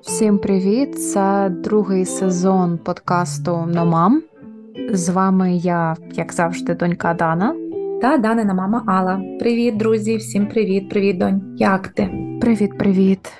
Всім привіт! Це другий сезон подкасту Номам. З вами я, як завжди, донька Дана. Та Данина мама Алла. Привіт, друзі! Всім привіт, привіт, донь. Як ти? Привіт, привіт.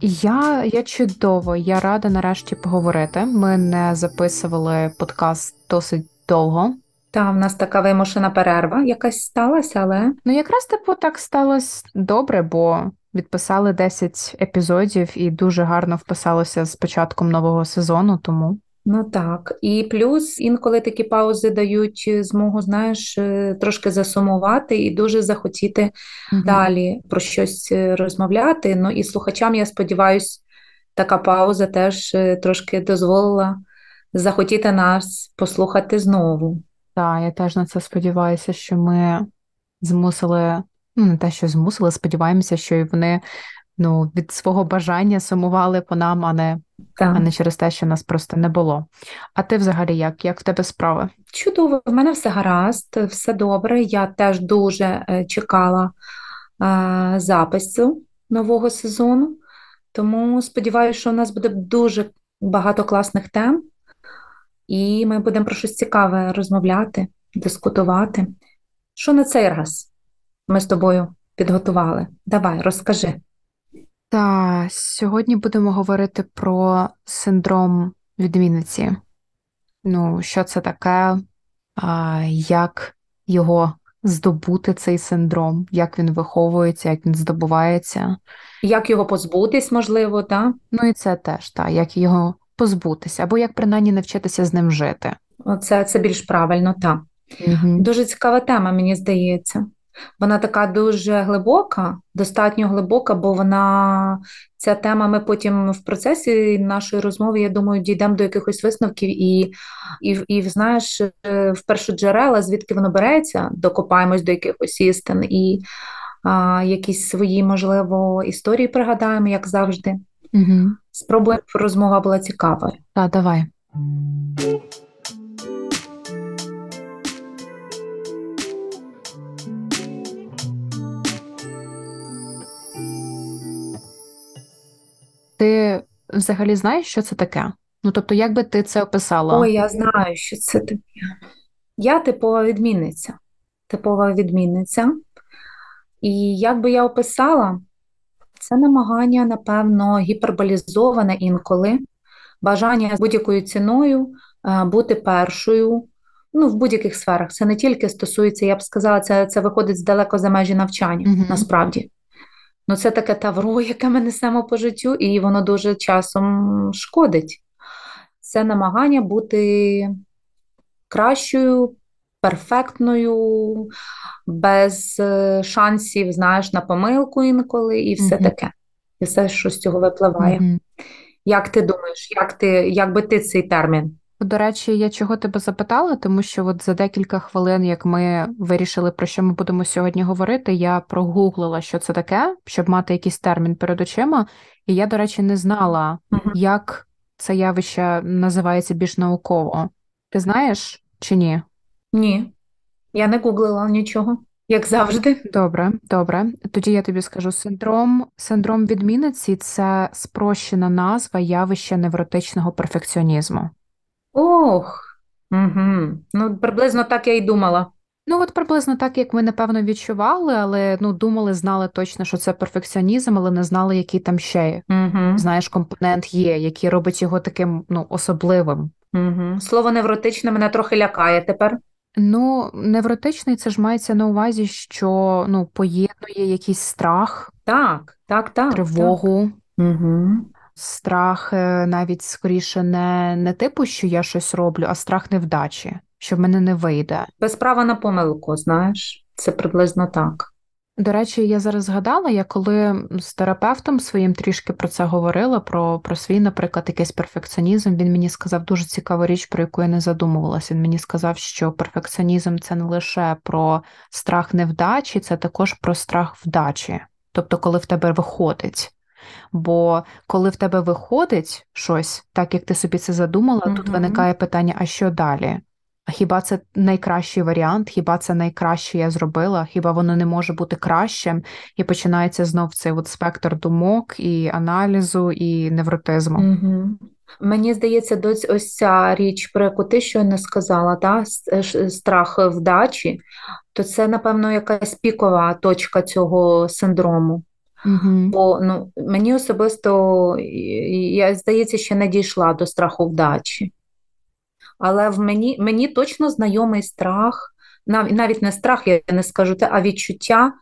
Я я чудово, я рада нарешті поговорити. Ми не записували подкаст досить довго. Та в нас така вимушена перерва якась сталася, але ну якраз типу так сталося добре, бо відписали 10 епізодів і дуже гарно вписалося з початком нового сезону. Тому ну так. І плюс інколи такі паузи дають змогу, знаєш, е, трошки засумувати і дуже захотіти угу. далі про щось е, розмовляти. Ну і слухачам, я сподіваюся, така пауза теж е, трошки дозволила захотіти нас послухати знову. Так, я теж на це сподіваюся, що ми змусили, ну не те, що змусили, сподіваємося, що і вони ну, від свого бажання сумували по нам, а не а не через те, що нас просто не було. А ти взагалі як? Як в тебе справи? Чудово, в мене все гаразд, все добре. Я теж дуже е, чекала е, запису нового сезону, тому сподіваюся, що у нас буде дуже багато класних тем і ми будемо про щось цікаве розмовляти, дискутувати. Що на цей раз ми з тобою підготували? Давай, розкажи. Та сьогодні будемо говорити про синдром відмінниці. Ну, що це таке, а, як його здобути, цей синдром, як він виховується, як він здобувається. Як його позбутись, можливо, так? Ну і це теж, так, як його позбутися, або як принаймні навчитися з ним жити. Оце це більш правильно, так. Угу. Дуже цікава тема, мені здається. Вона така дуже глибока, достатньо глибока, бо вона ця тема. Ми потім в процесі нашої розмови, я думаю, дійдемо до якихось висновків і, і, і знаєш, е, в першу джерела, звідки воно береться, докопаємось до якихось істин і а, якісь свої, можливо, історії пригадаємо, як завжди. Угу. Спробуємо, розмова була цікавою. Так, давай. Ти взагалі знаєш, що це таке? Ну, тобто, як би ти це описала? Ой, я знаю, що це таке. Я типова відмінниця. Типова відмінниця. І як би я описала, це намагання, напевно, гіперболізоване інколи, бажання будь-якою ціною е, бути першою. Ну, в будь-яких сферах. Це не тільки стосується, я б сказала, це це виходить далеко за межі навчання, uh-huh. насправді. Ну, це таке тавро, яке ми несемо по життю, і воно дуже часом шкодить. Це намагання бути кращою, перфектною, без е, шансів, знаєш, на помилку інколи, і все mm-hmm. таке. І все, що з цього випливає. Mm-hmm. Як ти думаєш, як ти, як би ти цей термін? До речі, я чого тебе запитала, тому що от за декілька хвилин, як ми вирішили, про що ми будемо сьогодні говорити, я прогуглила, що це таке, щоб мати якийсь термін перед очима. І я, до речі, не знала, uh-huh. як це явище називається більш науково. Ти знаєш чи ні? Ні, я не гуглила нічого, як завжди. Добре, добре. Тоді я тобі скажу синдром. Синдром відмінниці це спрощена назва явища невротичного перфекціонізму. Ох, угу. ну приблизно так я й думала. Ну, от приблизно так, як ми напевно відчували, але ну думали, знали точно, що це перфекціонізм, але не знали, який там ще угу. знаєш, компонент є, який робить його таким ну, особливим. Угу. Слово невротичне мене трохи лякає тепер. Ну, невротичний це ж мається на увазі, що ну, поєднує якийсь страх, так, так, так, тривогу. Так. Угу. Страх е, навіть скоріше не не типу, що я щось роблю, а страх невдачі, що в мене не вийде. Без права на помилку, знаєш, це приблизно так. До речі, я зараз згадала, я коли з терапевтом своїм трішки про це говорила, про про свій, наприклад, якийсь перфекціонізм, він мені сказав дуже цікаву річ, про яку я не задумувалася. Він мені сказав, що перфекціонізм це не лише про страх невдачі, це також про страх вдачі. Тобто, коли в тебе виходить. Бо коли в тебе виходить щось, так як ти собі це задумала, угу. тут виникає питання: а що далі? хіба це найкращий варіант? Хіба це найкраще я зробила? Хіба воно не може бути кращим? І починається знов цей от спектр думок і аналізу, і невротизму. Угу. Мені здається, дось ось ця річ, про яку ти щойно сказала, та страх вдачі, то це, напевно, якась пікова точка цього синдрому. Угу. Бо ну, мені особисто, я здається, ще не дійшла до страху вдачі. Але в мені мені точно знайомий страх, нав, навіть не страх, я не скажу те, а відчуття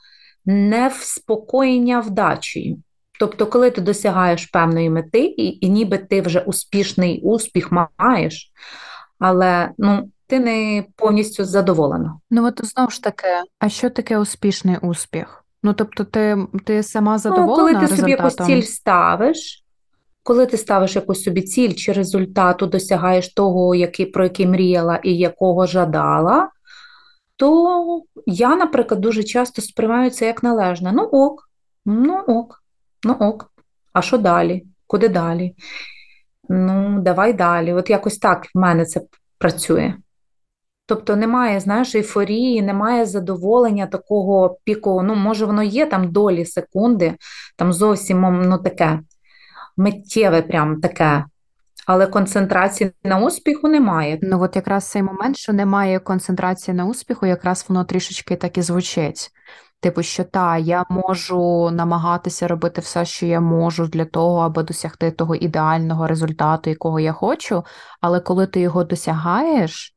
невспокоєння вдачею. Тобто, коли ти досягаєш певної мети, і, і ніби ти вже успішний успіх маєш, але ну, ти не повністю задоволена. Ну от знову ж таки, а що таке успішний успіх? Ну тобто, ти ти сама задоволена? Ну, Коли ти результатом? собі якусь ціль ставиш, коли ти ставиш якусь собі ціль чи результату, досягаєш того, який, про який мріяла і якого жадала, то я, наприклад, дуже часто сприймаю це як належне. Ну ок, ну ок, ну ок. А що далі? Куди далі? Ну, давай далі. От якось так в мене це працює. Тобто немає, знаєш, ейфорії, немає задоволення такого піку. Ну, може, воно є там долі секунди, там зовсім ну, таке миттєве, прям таке. Але концентрації на успіху немає. Ну, от якраз цей момент, що немає концентрації на успіху, якраз воно трішечки так і звучить. Типу, що та, я можу намагатися робити все, що я можу для того, аби досягти того ідеального результату, якого я хочу, але коли ти його досягаєш,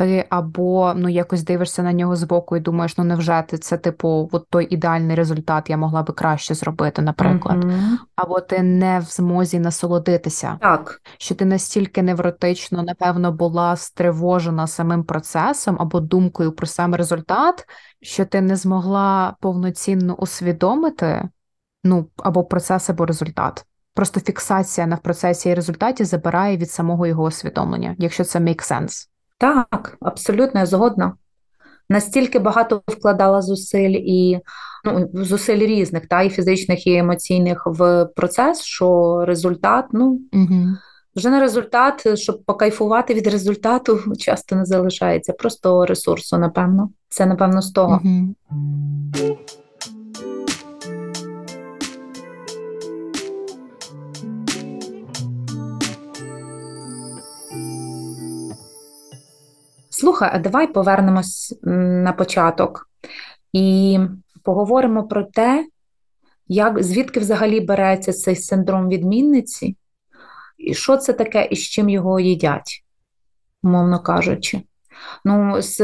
ти або ну якось дивишся на нього збоку і думаєш, ну невже ти це, типу, от той ідеальний результат я могла би краще зробити, наприклад, Угу. або ти не в змозі насолодитися, Так. що ти настільки невротично, напевно, була стривожена самим процесом або думкою про сам результат, що ти не змогла повноцінно усвідомити ну, або процес, або результат. Просто фіксація на процесі і результаті забирає від самого його усвідомлення, якщо це make sense. Так, абсолютно я згодна. Настільки багато вкладала зусиль і ну, зусиль різних, та, і фізичних, і емоційних в процес, що результат, ну, Угу. вже не результат, щоб покайфувати від результату, часто не залишається. Просто ресурсу, напевно. Це, напевно, з того. Угу. Слухай, а давай повернемось на початок і поговоримо про те, як, звідки взагалі береться цей синдром відмінниці, і що це таке і з чим його їдять, умовно кажучи. Ну, з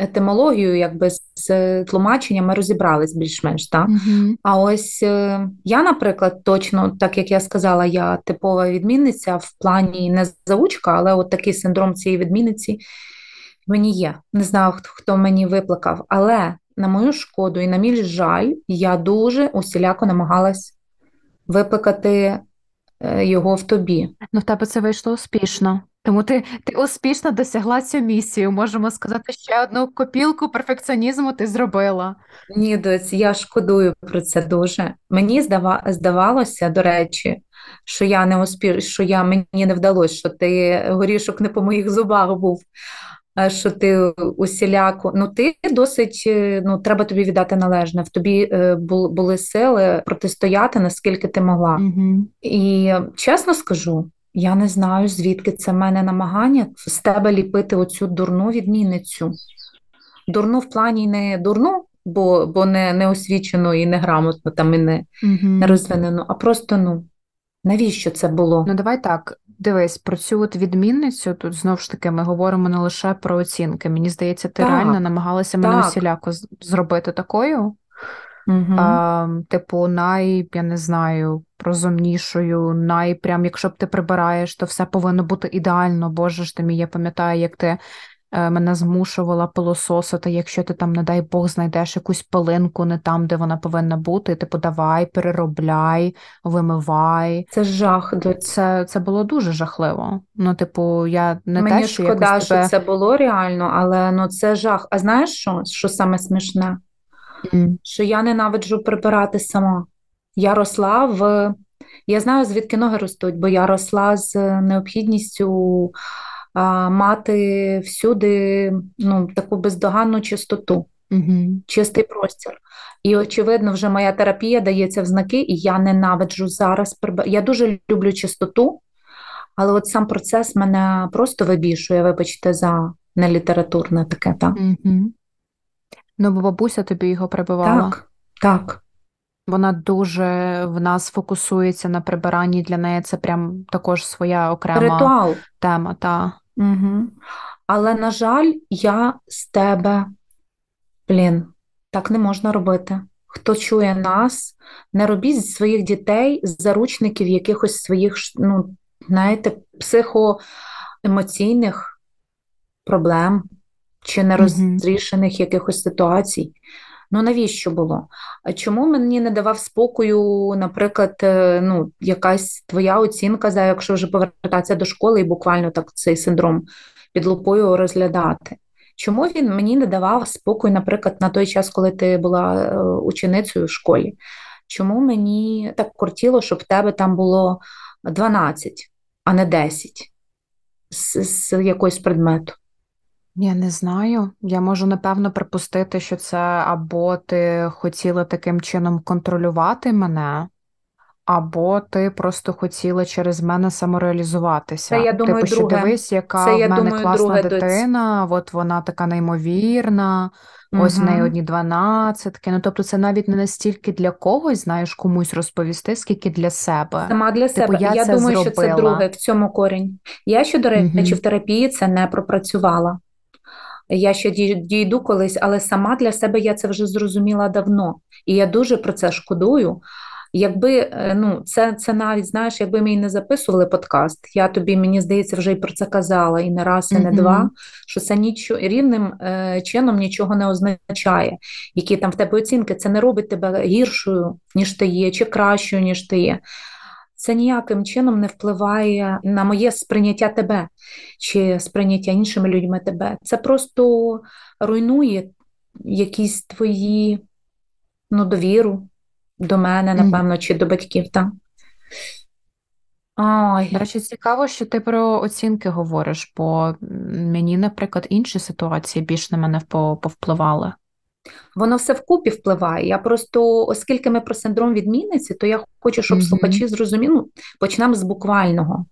етимологією, якби з тлумаченням ми розібрались більш-менш. так? Угу. А ось е, я, наприклад, точно, так як я сказала, я типова відмінниця в плані не заучка, але от такий синдром цієї відмінниці мені є. Не знаю, хто, хто мені виплакав, але на мою шкоду і на мій жаль, я дуже усіляко намагалась виплакати е, його в тобі. Ну, в тебе це вийшло успішно. Тому ти, ти успішно досягла цю місію. Можемо сказати, ще одну копілку перфекціонізму ти зробила. Ні, доць, я шкодую про це дуже. Мені здава, здавалося, до речі, що я не успі... що я мені не вдалося, що ти горішок не по моїх зубах був. Що ти усіляко, ну ти досить, е, ну треба тобі віддати належне. В тобі е, були сили протистояти, наскільки ти могла. Угу. І чесно скажу, я не знаю, звідки це в мене намагання з тебе ліпити оцю дурну відмінницю. Дурну в плані не дурну, бо бо не не освічену і неграмотну, там і не, угу. не розвинену, а просто ну, навіщо це було? Ну, давай так. Дивись, про цю от відмінницю тут знову ж таки ми говоримо не лише про оцінки. Мені здається, ти Так, реально намагалася мене усіляко зробити такою. Угу. А, типу, най, я не знаю, розумнішою, най, прям, якщо б ти прибираєш, то все повинно бути ідеально. Боже ж ти мій, я пам'ятаю, як ти е, мене змушувала пилососити, якщо ти там, не дай Бог, знайдеш якусь пилинку не там, де вона повинна бути, типу, давай, переробляй, вимивай. Це жах. Це, це було дуже жахливо. Ну, типу, я не Мені те, що шкода, якось що це було реально, але ну це жах. А знаєш що? Що саме смішне? Що я ненавиджу прибирати сама. Я росла в. Я знаю, звідки ноги ростуть, бо я росла з необхідністю мати всюди ну, таку бездоганну чистоту, угу. чистий простір. І, очевидно, вже моя терапія дається в знаки, і я ненавиджу зараз. Я дуже люблю чистоту, але от сам процес мене просто вибішує, вибачте, за нелітературне таке. так. Угу. Ну, бо бабуся тобі його прибивала. Так, так. Вона дуже в нас фокусується на прибиранні. Для неї це прям також своя окрема Ритуал. тема. Та. Угу. Але, на жаль, я з тебе, блін, так не можна робити. Хто чує нас, не робіть з своїх дітей заручників якихось своїх, ну, знаєте, психоемоційних проблем чи нерозрішених якихось ситуацій. Ну навіщо було? А чому мені не давав спокою, наприклад, е, ну, якась твоя оцінка, за якщо вже повертатися до школи і буквально так цей синдром під лупою розглядати? Чому він мені не давав спокою, наприклад, на той час, коли ти була е, ученицею в школі? Чому мені так кортіло, щоб в тебе там було 12, а не 10 з, з якогось предмету? Я не знаю. Я можу напевно припустити, що це або ти хотіла таким чином контролювати мене, або ти просто хотіла через мене самореалізуватися. Це, я думаю, типу, що друге. дивись, яка Це, в мене думаю, класна друге, дитина, от вона така неймовірна, ось в неї одні дванадцятки. Ну тобто, це навіть не настільки для когось, знаєш, комусь розповісти, скільки для себе. Сама для Типу, себе. я я це думаю, що це зробила. друге в цьому корінь. Я ще, до речі, Мгм. в терапії це не пропрацювала. Я ще дій- дійду колись, але сама для себе я це вже зрозуміла давно. І я дуже про це шкодую. Якби е, ну, це, це навіть, знаєш, якби ми і не записували подкаст, я тобі, мені здається, вже і про це казала, і не раз, і не Мгм. два, що це нічого рівним е, чином нічого не означає. Які там в тебе оцінки, це не робить тебе гіршою, ніж ти є, чи кращою, ніж ти є. Це ніяким чином не впливає на моє сприйняття тебе чи сприйняття іншими людьми тебе. Це просто руйнує якісь твої ну, довіру до мене, напевно, чи до батьків. Так? Ой, До речі, цікаво, що ти про оцінки говориш, бо мені, наприклад, інші ситуації більш на мене повпливали. Воно все вкупі впливає. Я просто, оскільки ми про синдром відмінниці, то я хочу, щоб Мгм. слухачі зрозуміли. Ну, почнемо з буквального.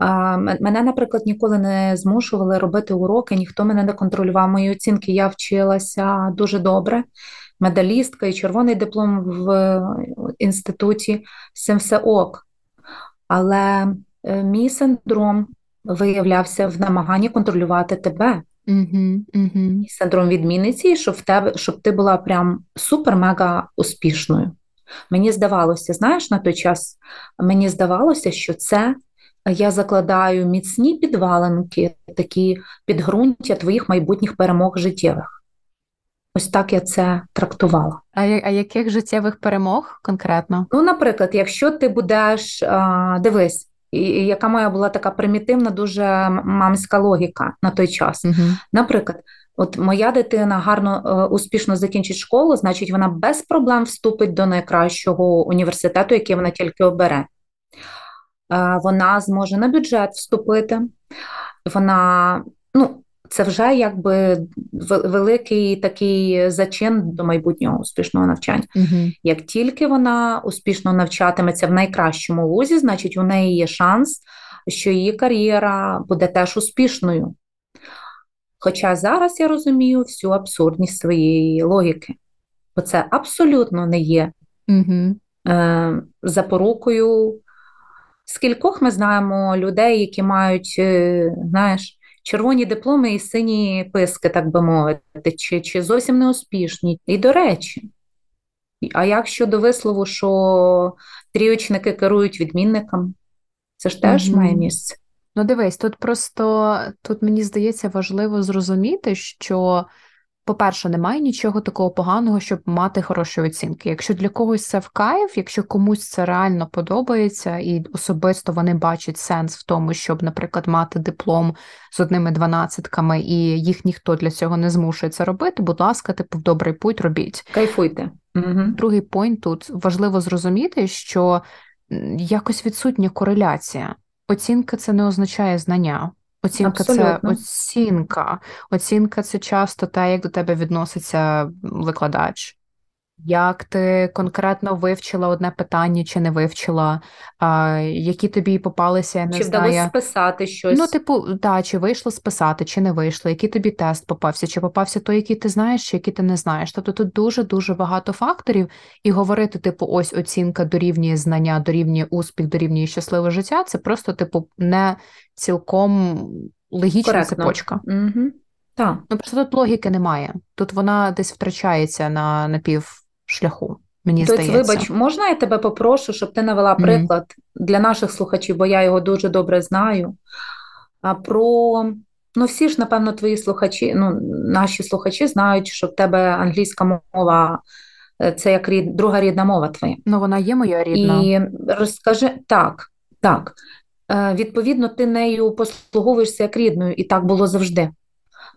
А, Мене, наприклад, ніколи не змушували робити уроки, ніхто мене не контролював мої оцінки. Я вчилася дуже добре, медалістка і червоний диплом в е, інституті, з цим все ок. Але е, мій синдром виявлявся в намаганні контролювати тебе. Угу, угу. Синдром відмінниці, щоб в тебе, щоб ти була прям супер-мега успішною. Мені здавалося, знаєш, на той час мені здавалося, що це я закладаю міцні підвалинки, такі підґрунтя твоїх майбутніх перемог життєвих. Ось так я це трактувала. А, а яких життєвих перемог конкретно? Ну, наприклад, якщо ти будеш, дивись, і- яка моя була така примітивна, дуже мамська логіка на той час. Угу. Наприклад, от моя дитина гарно, е, успішно закінчить школу, значить, вона без проблем вступить до найкращого університету, який вона тільки обере. Е, Вона зможе на бюджет вступити. Вона, ну, це вже якби великий такий зачин до майбутнього успішного навчання. Угу. Як тільки вона успішно навчатиметься в найкращому вузі, значить у неї є шанс, що її кар'єра буде теж успішною. Хоча зараз я розумію всю абсурдність своєї логіки, бо це абсолютно не є Угу. е, запорукою. Скількох ми знаємо людей, які мають, е, знаєш, червоні дипломи і сині писки, так би мовити, чи, чи зовсім не успішні. І до речі, а як щодо вислову, що тріочники керують відмінником, це ж теж Мгм. має місце. Ну, дивись, тут просто тут мені здається важливо зрозуміти, що, по-перше, немає нічого такого поганого, щоб мати хороші оцінки. Якщо для когось це в кайф, якщо комусь це реально подобається, і особисто вони бачать сенс в тому, щоб, наприклад, мати диплом з одними дванадцятками, і їх ніхто для цього не змушує це робити, будь ласка, типу, в добрий путь робіть. Кайфуйте. Угу. Другий пойнт тут важливо зрозуміти, що якось відсутня кореляція. Оцінка це не означає знання. Оцінка Абсолютно. це оцінка. Оцінка це часто те, як до тебе відноситься викладач. Як ти конкретно вивчила одне питання чи не вивчила, а, які тобі попалися, я не Чи вдалося знаю. списати щось? Ну, типу, да, чи вийшло списати, чи не вийшло, який тобі тест попався, чи попався той, який ти знаєш, чи який ти не знаєш. Тобто тут дуже-дуже багато факторів, і говорити, типу, ось оцінка дорівнює знання, дорівнює успіх, дорівнює щасливе життя, це просто, типу, не цілком логічна Коректно. цепочка. Угу. Так. Ну, просто тут логіки немає. Тут вона десь втрачається на, на півшляху, мені Тобто, здається. вибач, можна я тебе попрошу, щоб ти навела приклад для наших слухачів, бо я його дуже добре знаю. А про ну всі ж, напевно, твої слухачі, ну наші слухачі знають, що в тебе англійська мова е, це як рід, друга рідна мова твоя. Ну, вона є моя рідна. І розкажи так, так. Е, Відповідно, ти нею послуговуєшся як рідною, і так було завжди.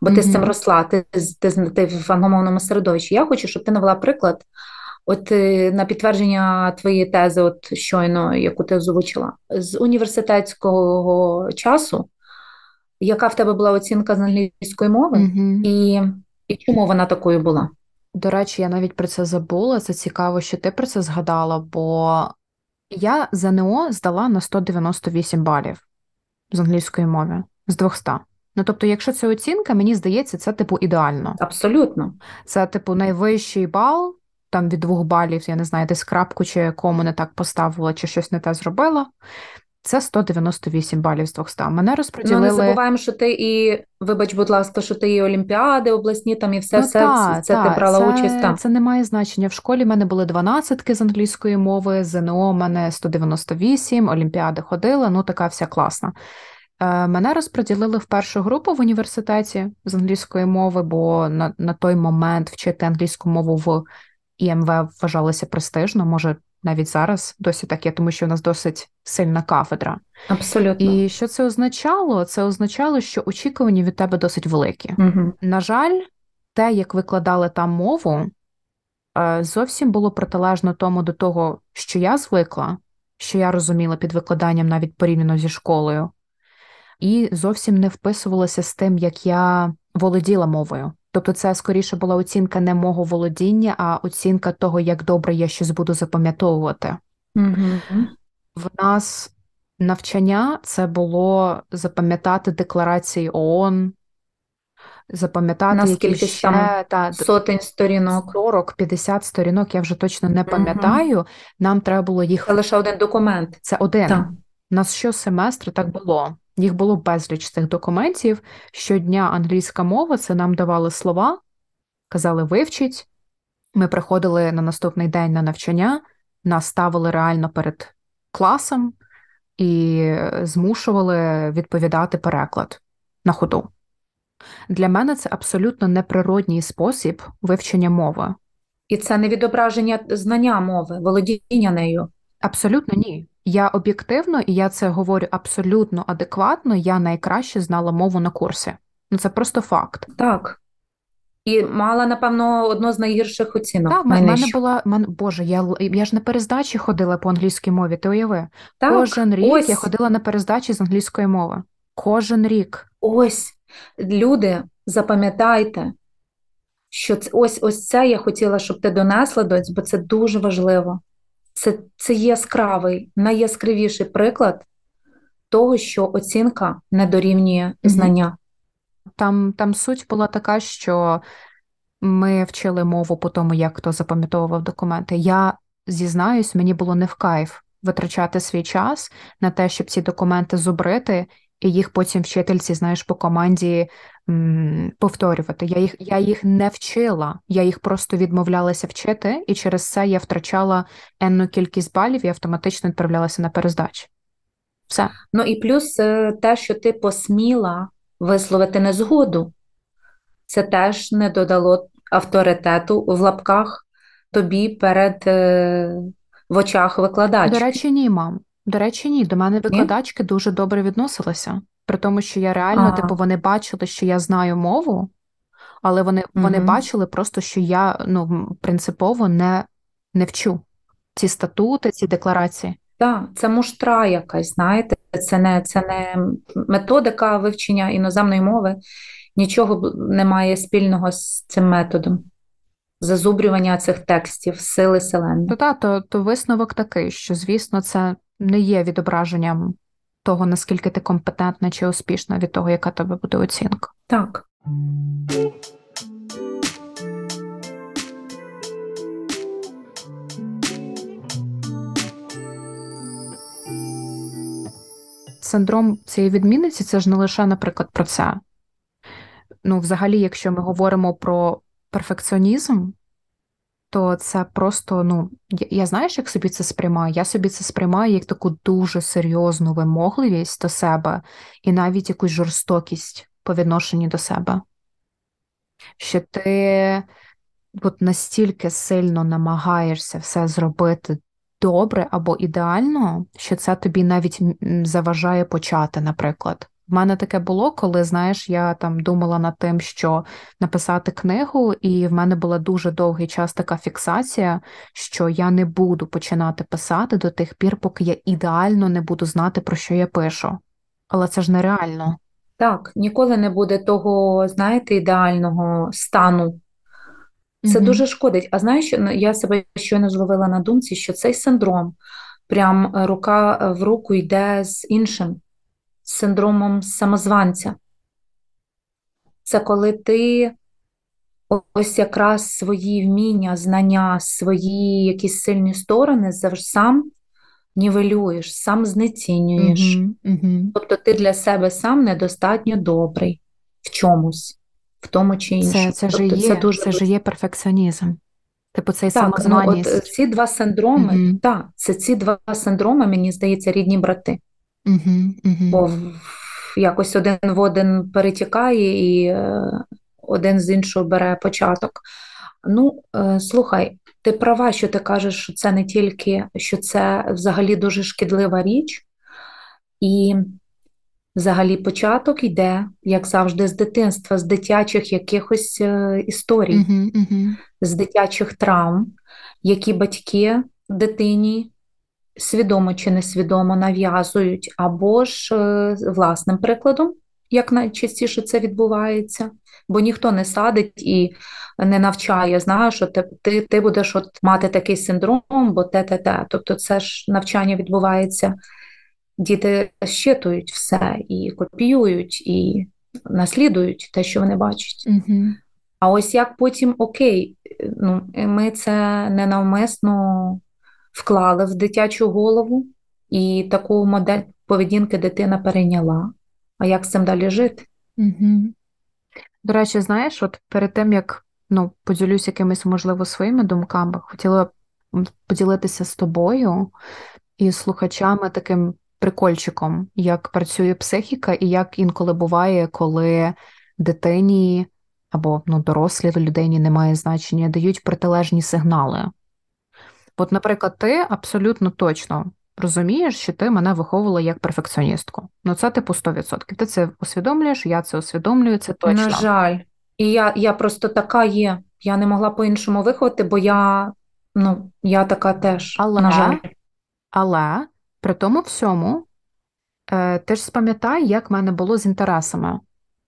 Бо ти з цим росла, ти, з- ти, ти в англомовному середовищі. Я хочу, щоб ти навела приклад, от е, на підтвердження твоєї тези, от щойно, яку ти озвучила, з університетського часу, яка в тебе була оцінка з англійської мови, Мгм. і, і чому вона такою була? До речі, я навіть про це забула. Це цікаво, що ти про це згадала, бо я ЗНО здала на 198 балів з англійської мови, з 200. Ну, тобто, якщо це оцінка, мені здається, це типу ідеально. Абсолютно. Це, типу, найвищий бал, там від двох балів, я не знаю, десь крапку чи кому не так поставила, чи щось не те зробила. Це 198 балів з 200. Мене Ну, не забуваємо, що ти і, вибач, будь ласка, що ти і олімпіади обласні, там і все, Ну, все, та, це та, ти брала це, участь там. Це не має значення. В школі в мене були 12 з англійської мови, ЗНО в мене 198, Олімпіади ходила, ну така вся класна. Е, Мене розподілили в першу групу в університеті з англійської мови, бо на, на той момент вчити англійську мову в ІМВ вважалося престижно, може навіть зараз досі так є, тому що у нас досить сильна кафедра. Абсолютно. І що це означало? Це означало, що очікування від тебе досить великі. Угу. На жаль, те, як викладали там мову, е, зовсім було протилежно тому до того, що я звикла, що я розуміла під викладанням навіть порівняно зі школою, і зовсім не вписувалося з тим, як я володіла мовою. Тобто, це скоріше була оцінка не мого володіння, а оцінка того, як добре я щось буду запам'ятовувати. Угу. В нас навчання це було запам'ятати декларації ООН, запам'ятати Наскільки якісь ще там та, Сотень сторінок. 40-50 сторінок, я вже точно не пам'ятаю. Нам треба було їх. Це лише один документ. Це один. Так. У нас щосеместру так було. Їх було безліч цих документів. Щодня англійська мова, це нам давали слова, казали вивчіть. Ми приходили на наступний день на навчання, нас ставили реально перед класом і змушували відповідати переклад на ходу. Для мене це абсолютно неприродній спосіб вивчення мови. І це не відображення знання мови, володіння нею. Абсолютно ні. Я об'єктивно, і я це говорю абсолютно адекватно, я найкраще знала мову на курсі. Ну це просто факт. Так. І мала, напевно, одну з найгірших оцінок. Так, в мене була мен, Боже, я я ж на перездачі ходила по англійській мові. Ти уяви, Так, кожен рік ось. я ходила на перездачі з англійської мови. Кожен рік. Ось, люди, запам'ятайте, що це, ось, ось це я хотіла, щоб ти донесла, бо це дуже важливо. Це, це яскравий, найяскравіший приклад того, що оцінка не дорівнює знання. Там, там суть була така, що ми вчили мову по тому, як хто запам'ятовував документи. Я зізнаюсь, мені було не в кайф витрачати свій час на те, щоб ці документи зубрити, і їх потім вчительці, знаєш, по команді м, повторювати. Я їх, я їх не вчила, я їх просто відмовлялася вчити, і через це я втрачала енну кількість балів і автоматично відправлялася на перездачі. Все. Ну і плюс е, те, що ти посміла висловити незгоду, це теж не додало авторитету в лапках тобі перед е, в очах викладачки. До речі, ні, мам. До речі, ні. До мене викладачки дуже добре відносилися. При тому, що я реально, Ага. типу, вони бачили, що я знаю мову, але вони, вони Мгм. бачили просто, що я ну, принципово не, не вчу ці статути, ці декларації. Так, це муштра якась, знаєте, це не, це не методика вивчення іноземної мови, нічого не має спільного з цим методом. Зазубрювання цих текстів, сили селени. То, та, то, то висновок такий, що, звісно, це не є відображенням того, наскільки ти компетентна чи успішна від того, яка тебе буде оцінка. Так. Синдром цієї відмінниці це ж не лише, наприклад, про це. Ну, взагалі, якщо ми говоримо про перфекціонізм, то це просто, ну, я, знаєш, як собі це сприймаю? Я собі це сприймаю як таку дуже серйозну вимогливість до себе і навіть якусь жорстокість по відношенню до себе. Що ти от настільки сильно намагаєшся все зробити добре або ідеально, що це тобі навіть заважає почати, наприклад. В мене таке було, коли, знаєш, я там думала над тим, що написати книгу, і в мене була дуже довгий час така фіксація, що я не буду починати писати до тих пір, поки я ідеально не буду знати, про що я пишу. Але це ж нереально. Так, ніколи не буде того, знаєте, ідеального стану. Це Мгм. дуже шкодить. А знаєш, ну, я себе щойно зловила на думці, що цей синдром прям рука в руку йде з іншим з синдромом самозванця. Це коли ти ось якраз свої вміння, знання, свої якісь сильні сторони завжди сам нівелюєш, сам знецінюєш. Мгм, мгм. Тобто ти для себе сам недостатньо добрий в чомусь, в тому чи Це, іншому. це же Тобто є, це дуже це же є перфекціонізм. Типу, цей так, ну от е, ці два синдроми, Мгм. так, це ці два синдроми, мені здається, рідні брати. Бо якось один в один перетікає і е, один з іншого бере початок. Ну, е, слухай, ти права, що ти кажеш, що це не тільки, що це взагалі дуже шкідлива річ, і взагалі початок йде, як завжди, з дитинства, з дитячих якихось е, історій, з дитячих травм, які батьки дитині свідомо чи несвідомо нав'язують, або ж е, власним прикладом, як найчастіше це відбувається, бо ніхто не садить і не навчає, знає, що ти, ти, ти будеш от мати такий синдром, бо те, те, те. Тобто це ж навчання відбувається. Діти щитують все і копіюють, і наслідують те, що вони бачать. Мгм. А ось як потім окей, ну, ми це ненавмисно вклали в дитячу голову, і таку модель поведінки дитина перейняла. А як з цим далі жити? Мгм. До речі, знаєш, от перед тим як ну, поділюсь якимись, можливо, своїми думками, хотіла поділитися з тобою і слухачами таким прикольчиком, як працює психіка, і як інколи буває, коли дитині або ну, дорослій людині немає значення, дають протилежні сигнали. От, наприклад, ти абсолютно точно розумієш, що ти мене виховувала як перфекціоністку. Ну, це типу 100%. Ти це усвідомлюєш, я це усвідомлюю, це точно. На жаль, і я, я просто така є. Я не могла по-іншому виховати, бо я, ну, я така теж, Але, на жаль. але при тому всьому, е, ти ж спам'ятай, як в мене було з інтересами.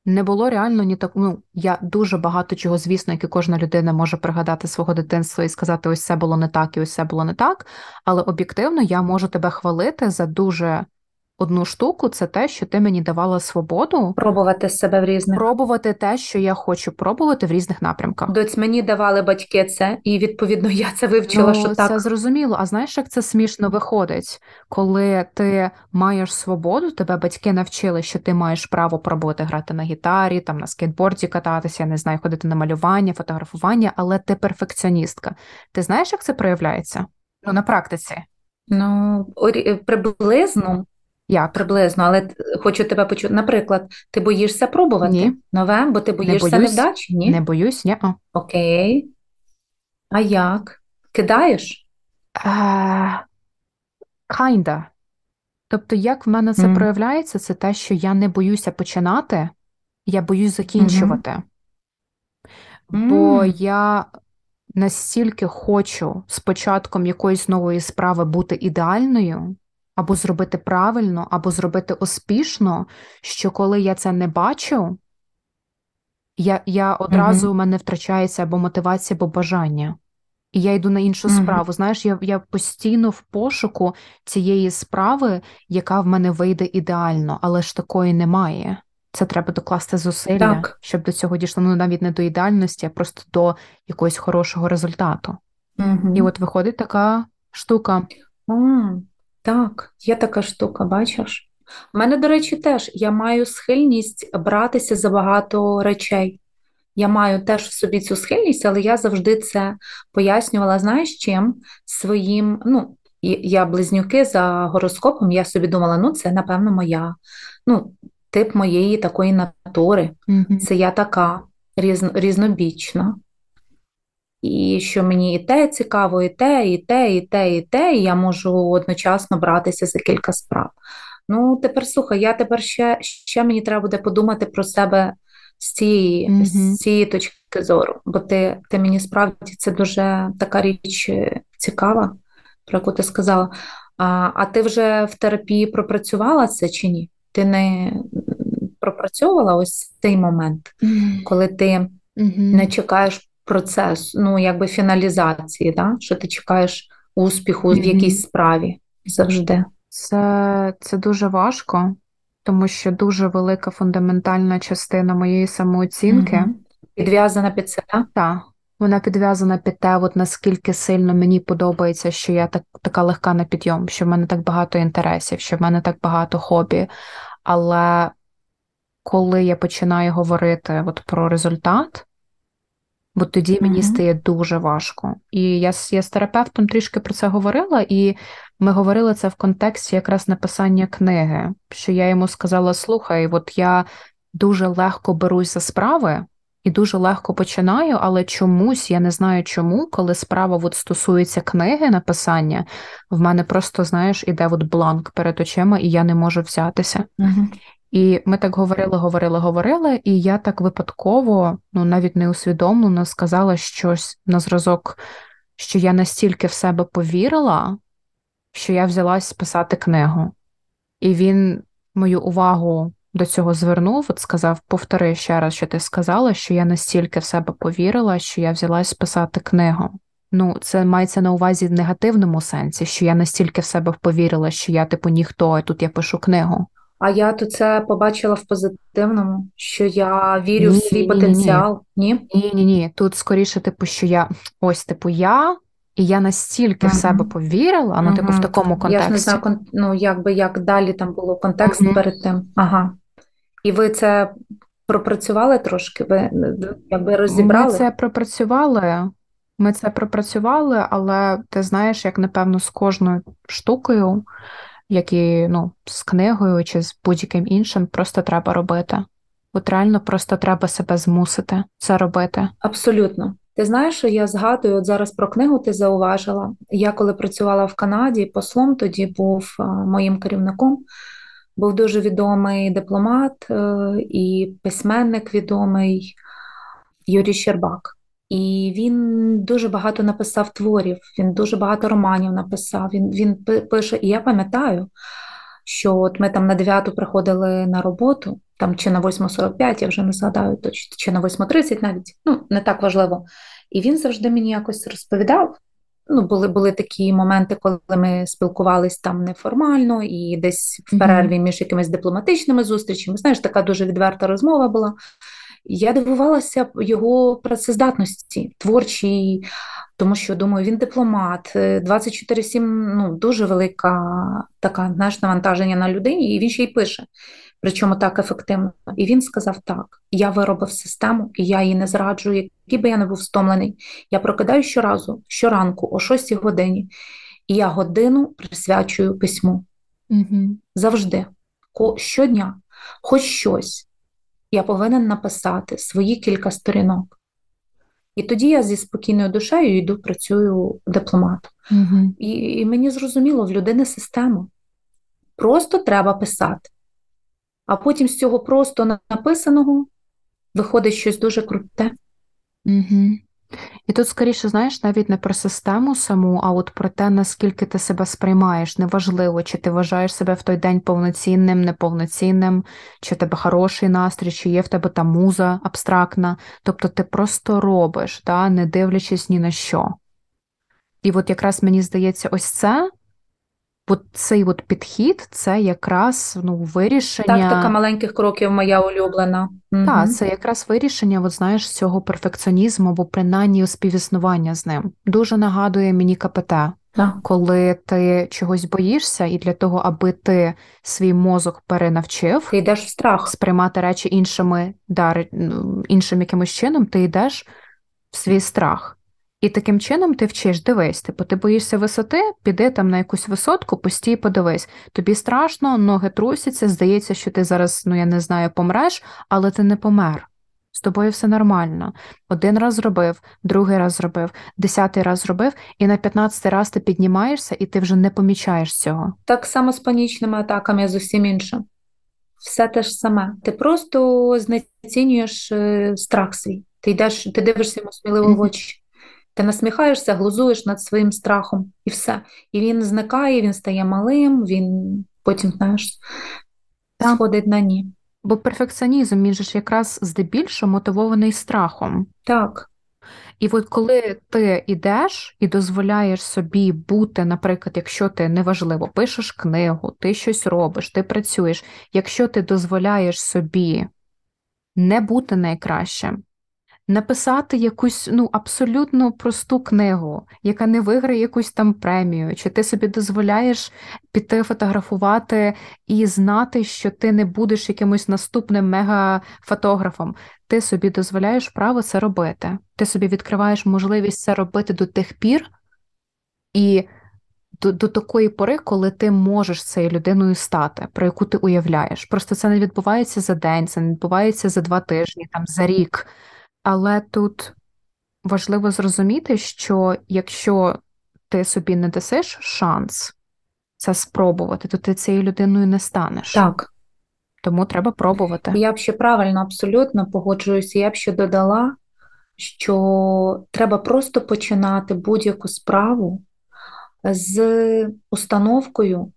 Не було реально ні так. Ну, я дуже багато чого, звісно, як і кожна людина може пригадати свого дитинства і сказати, ось це було не так, і ось це було не так. Але об'єктивно я можу тебе хвалити за дуже одну штуку, це те, що ти мені давала свободу Пробувати себе в різних. пробувати те, що я хочу пробувати в різних напрямках. Доць мені давали батьки це, і відповідно я це вивчила, Ну, що це так. зрозуміло. А знаєш, як це смішно виходить, коли ти маєш свободу, тебе батьки навчили, що ти маєш право пробувати грати на гітарі, там на скейтборді кататися, я не знаю, ходити на малювання, фотографування, але ти перфекціоністка. Ти знаєш, як це проявляється? Ну, на практиці. Ну, приблизно, Як? приблизно, але хочу тебе почути. Наприклад, ти боїшся пробувати Ні. нове, бо ти боїшся боюсь. невдачі, ні? Не боюсь, ні. Окей. А як? Кидаєш? Kinda. Тобто, як в мене це Мгм. проявляється, це те, що я не боюся починати, я боюсь закінчувати. Бо М. я настільки хочу з початком якоїсь нової справи бути ідеальною, або зробити правильно, або зробити успішно, що коли я це не бачу, я я одразу у мене втрачається або мотивація, або бажання. І я йду на іншу mm-hmm. справу. Знаєш, я я постійно в пошуку цієї справи, яка в мене вийде ідеально, але ж такої немає. Це треба докласти зусилля, так. щоб до цього дійшло ну навіть не до ідеальності, а просто до якогось хорошого результату. Mm-hmm. І от виходить така штука. Mm, так, є така штука, бачиш? У мене, до речі, теж я маю схильність братися за багато речей. Я маю теж в собі цю схильність, але я завжди це пояснювала, знаєш, чим своїм, ну, я близнюки за гороскопом, я собі думала, ну, це, напевно, моя, ну, тип моєї такої натури. Mm-hmm. Це я така різно, різнобічна. І що мені і те цікаво, і те, і те, і те, і те, і я можу одночасно братися за кілька справ. Ну, тепер слухай, я тепер ще ще мені треба буде подумати про себе з цієї mm-hmm. з цієї точки зору, бо ти ти мені справді це дуже така річ е, цікава, про яку ти сказала. А а ти вже в терапії пропрацювала це чи ні? Ти не пропрацьовувала ось цей момент, mm-hmm. коли ти mm-hmm. не чекаєш процесу, ну якби фіналізації, да? що ти чекаєш успіху в якійсь справі завжди. Це, Це дуже важко тому що дуже велика фундаментальна частина моєї самооцінки угу. підв'язана під це, так? Так. Вона підв'язана під те, от наскільки сильно мені подобається, що я так така легка на підйом, що в мене так багато інтересів, що в мене так багато хобі. Але коли я починаю говорити от про результат, бо тоді мені стає дуже важко. І я я з терапевтом трішки про це говорила, і ми говорили це в контексті якраз написання книги, що я йому сказала: слухай, от я дуже легко берусь за справи. І дуже легко починаю, але чомусь я не знаю чому, коли справа от стосується книги написання, в мене просто, знаєш, іде от бланк перед очима, і я не можу взятися. Uh-huh. І ми так говорили, говорили, говорили, і я так випадково, ну навіть не усвідомлено, сказала щось на зразок, що я настільки в себе повірила, що я взялась писати книгу. І він мою увагу до цього звернув, от сказав: повтори ще раз, що ти сказала, що я настільки в себе повірила, що я взялась писати книгу. Ну, це мається на увазі в негативному сенсі, що я настільки в себе повірила, що я, типу, ніхто, і тут я пишу книгу. А я то це побачила в позитивному, що я вірю ні, в свій ні, потенціал. Ні, ні, ні, ні. Тут скоріше, типу, що я ось, типу, я, і я настільки uh-huh. в себе повірила, ну, uh-huh. типу, в такому контексті. Я ж не знаю, ну, якби як далі там було контекст uh-huh. перед тим. Ага. І ви це пропрацювали трошки? Ви якби розібрали? Ми це пропрацювали. Ми це пропрацювали, але ти знаєш, як напевно з кожною штукою як і ну, з книгою чи з будь-яким іншим, просто треба робити. От реально просто треба себе змусити це робити. Абсолютно. Ти знаєш, що я згадую, от зараз про книгу ти зауважила. Я коли працювала в Канаді, послом тоді був моїм керівником, був дуже відомий дипломат е, і письменник відомий Юрій Щербак. І він дуже багато написав творів, він дуже багато романів написав. Він він пише, і я пам'ятаю, що от ми там на 9 приходили на роботу, там чи на 8.45, я вже не згадаю точно, чи на 8.30 навіть, ну не так важливо. І він завжди мені якось розповідав. Ну, були були такі моменти, коли ми спілкувалися там неформально і десь в перерві між якимись дипломатичними зустрічами. Знаєш, така дуже відверта розмова була. Я дивувалася його працездатності творчій, тому що думаю, він дипломат, 24-7 ну, дуже велика така знаєш, навантаження на людині, і він ще й пише. Причому так ефективно. І він сказав: так, я виробив систему, і я її не зраджую, який би я не був стомлений. Я прокидаю щоразу, щоранку, о 6 годині, і я годину присвячую письму. Угу. Завжди, щодня, хоч щось я повинен написати свої кілька сторінок. І тоді я зі спокійною душею йду, працюю дипломатом. Угу. І, і мені зрозуміло, в людини система. Просто треба писати. А потім з цього просто написаного виходить щось дуже круте. Угу. І тут, скоріше, знаєш, навіть не про систему саму, а от про те, наскільки ти себе сприймаєш. Неважливо, чи ти вважаєш себе в той день повноцінним, неповноцінним, чи в тебе хороший настрій, чи є в тебе та муза абстрактна. Тобто ти просто робиш, да, не дивлячись ні на що. І от якраз мені здається, ось це. От цей от підхід це якраз ну, вирішення. Тактика маленьких кроків моя улюблена. Так, це якраз вирішення, от знаєш, цього перфекціонізму або принаймні співіснування з ним. Дуже нагадує мені КПТ, Так. коли ти чогось боїшся, і для того, аби ти свій мозок перенавчив Ти йдеш в страх. сприймати речі іншими, да, ре- ну, іншим якимось чином, ти йдеш в свій страх. І таким чином ти вчиш, дивись, типу, ти боїшся висоти, піди там на якусь висотку, постій, подивись. Тобі страшно, ноги трусяться, здається, що ти зараз, ну я не знаю, помреш, але ти не помер. З тобою все нормально. Один раз зробив, другий раз зробив, десятий раз зробив, і на п'ятнадцятий раз ти піднімаєшся, і ти вже не помічаєш цього. Так само з панічними атаками, з усім іншим. Все те ж саме. Ти просто знецінюєш е, страх свій. Ти йдеш, ти дивишся йому сміливо в очі. Ти насміхаєшся, глузуєш над своїм страхом, і все. І він зникає, він стає малим, він потім, знаєш, сходить на ні. Бо перфекціонізм він же ж якраз здебільшого мотивований страхом. Так, І от коли ти йдеш і дозволяєш собі бути, наприклад, якщо ти неважливо, пишеш книгу, ти щось робиш, ти працюєш, якщо ти дозволяєш собі не бути найкращим, написати якусь ну, абсолютно просту книгу, яка не виграє якусь там премію, чи ти собі дозволяєш піти фотографувати і знати, що ти не будеш якимось наступним мегафотографом. Ти собі дозволяєш право це робити. Ти собі відкриваєш можливість це робити до тих пір і до, до такої пори, коли ти можеш цією людиною стати, про яку ти уявляєш. Просто це не відбувається за день, це не відбувається за два тижні, там за рік. Але тут важливо зрозуміти, що якщо ти собі не дасиш шанс це спробувати, то ти цією людиною не станеш. так. Тому треба пробувати. Я б ще правильно абсолютно погоджуюся. Я б ще додала, що треба просто починати будь-яку справу з установкою.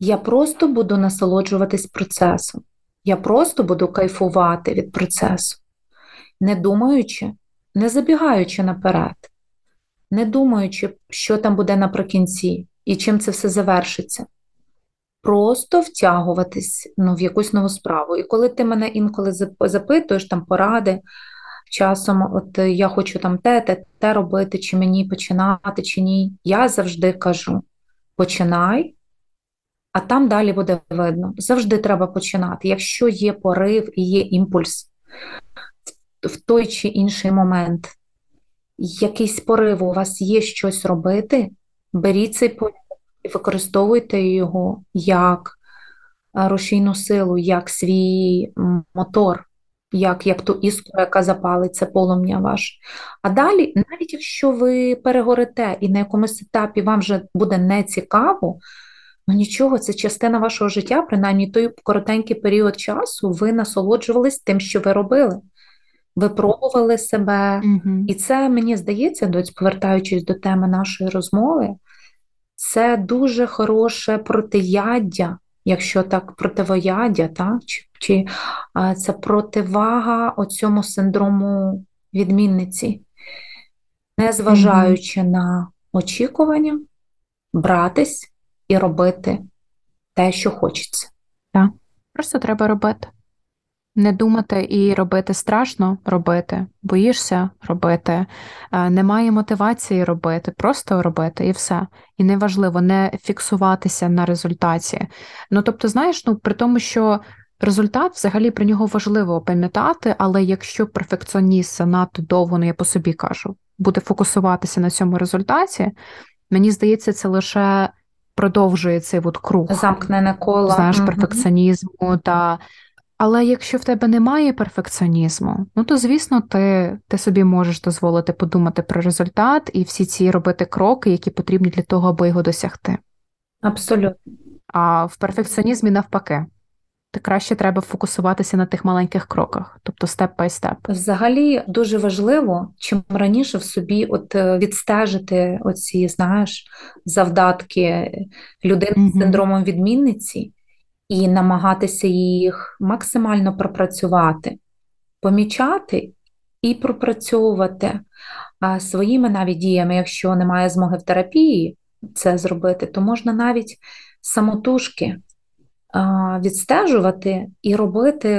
Я просто буду насолоджуватись процесом. Я просто буду кайфувати від процесу, не думаючи, не забігаючи наперед, не думаючи, що там буде наприкінці і чим це все завершиться. Просто втягуватись ну, в якусь нову справу. І коли ти мене інколи запитуєш там поради, часом, от я хочу там те, те, те робити, чи мені починати, чи ні, я завжди кажу: починай, а там далі буде видно. Завжди треба починати. Якщо є порив і є імпульс в- той чи інший момент, якийсь порив, у вас є щось робити, беріть цей порив і використовуйте його як е, рушійну силу, як свій мотор, як, як ту іскру, яка запалить це полум'я ваше. А далі, навіть якщо ви перегорите і на якомусь етапі вам вже буде нецікаво, ну нічого, це частина вашого життя, принаймні той коротенький період часу, ви насолоджувались тим, що ви робили. Ви пробували себе, Угу. і це, мені здається, доць, повертаючись до теми нашої розмови, це дуже хороше протияддя, якщо так, противояддя, так? Чи, чи а, це противага оцьому синдрому відмінниці, незважаючи на очікування, братись і робити те, що хочеться. Просто треба робити. Не думати і робити страшно робити, боїшся робити, е, немає мотивації робити, просто робити і все. І неважливо не фіксуватися на результаті. Ну тобто, знаєш, ну при тому, що результат взагалі про нього важливо пам'ятати, але якщо перфекціоніст занадто довго, ну я по собі кажу, буде фокусуватися на цьому результаті, мені здається, це лише продовжує цей от круг Замкнене коло. знаєш, перфекціонізму та. Але якщо в тебе немає перфекціонізму, ну то звісно, ти, ти собі можеш дозволити подумати про результат і всі ці робити кроки, які потрібні для того, аби його досягти. Абсолютно. А в перфекціонізмі навпаки. краще треба фокусуватися на тих маленьких кроках, тобто степ бай степ. Взагалі дуже важливо, чим раніше в собі от е, відстежити оці, знаєш, завдатки людини з синдромом відмінниці і намагатися їх максимально пропрацювати, помічати і пропрацьовувати своїми навіть діями, якщо немає змоги в терапії це зробити, то можна навіть самотужки відстежувати і робити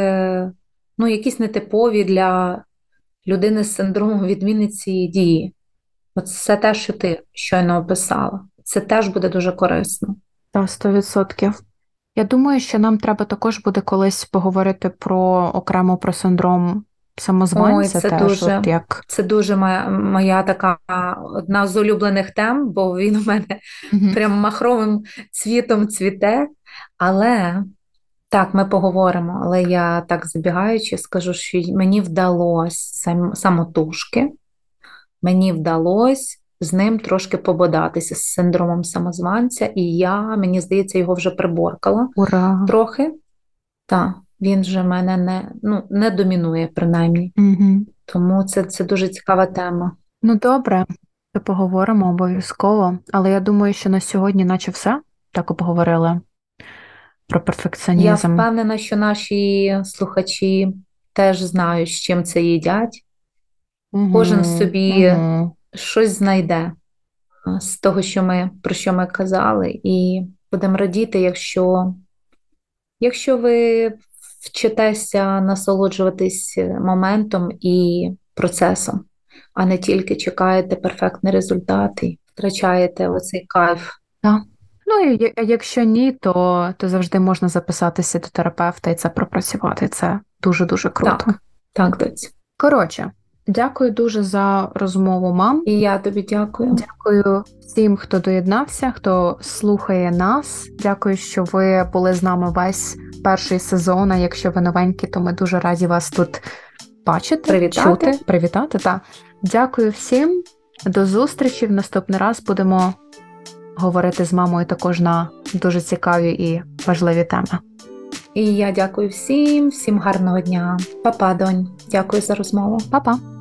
ну, якісь нетипові для людини з синдромом відмінниці дії. От це те, що ти щойно описала. Це теж буде дуже корисно. Та 100%. Я думаю, що нам треба також буде колись поговорити про окремо про синдром самозванця. Ой, це теж, дуже- от як Це дуже моя, моя така одна з улюблених тем, бо він у мене Мгм. прям махровим цвітом цвіте. Але так, ми поговоримо. Але я так забігаючи, скажу, що мені вдалося сам, самотужки, мені вдалося з ним трошки пободатися з синдромом самозванця, і я, мені здається, його вже приборкала ура. трохи. Так, він вже мене не, ну, не домінує, принаймні. Угу. Тому це, це дуже цікава тема. Ну добре, то поговоримо обов'язково. Але я думаю, що на сьогодні, наче все, так обговорили про Я впевнена, що наші слухачі теж знають, з чим це їдять. Мгм, кожен собі- мгм. Щось знайде з того, що ми, про що ми казали, і будемо радіти, якщо, якщо ви вчитеся насолоджуватись моментом і процесом, а не тільки чекаєте перфектний результат і втрачаєте оцей кайф. Ну і якщо ні, то, то завжди можна записатися до терапевта і це пропрацювати. Це дуже-дуже круто. Так, так, доць. Коротше, дякую дуже за розмову, мам. І я тобі дякую. Дякую всім, хто доєднався, хто слухає нас. Дякую, що ви були з нами весь перший сезон. А якщо ви новенькі, то ми дуже раді вас тут бачити, Привітати. чути, привітати. Та. Дякую всім. До зустрічі. В наступний раз будемо говорити з мамою також на дуже цікаві і важливі теми. І я дякую всім, всім гарного дня. Па-па, донь. Дякую за розмову. Па-па!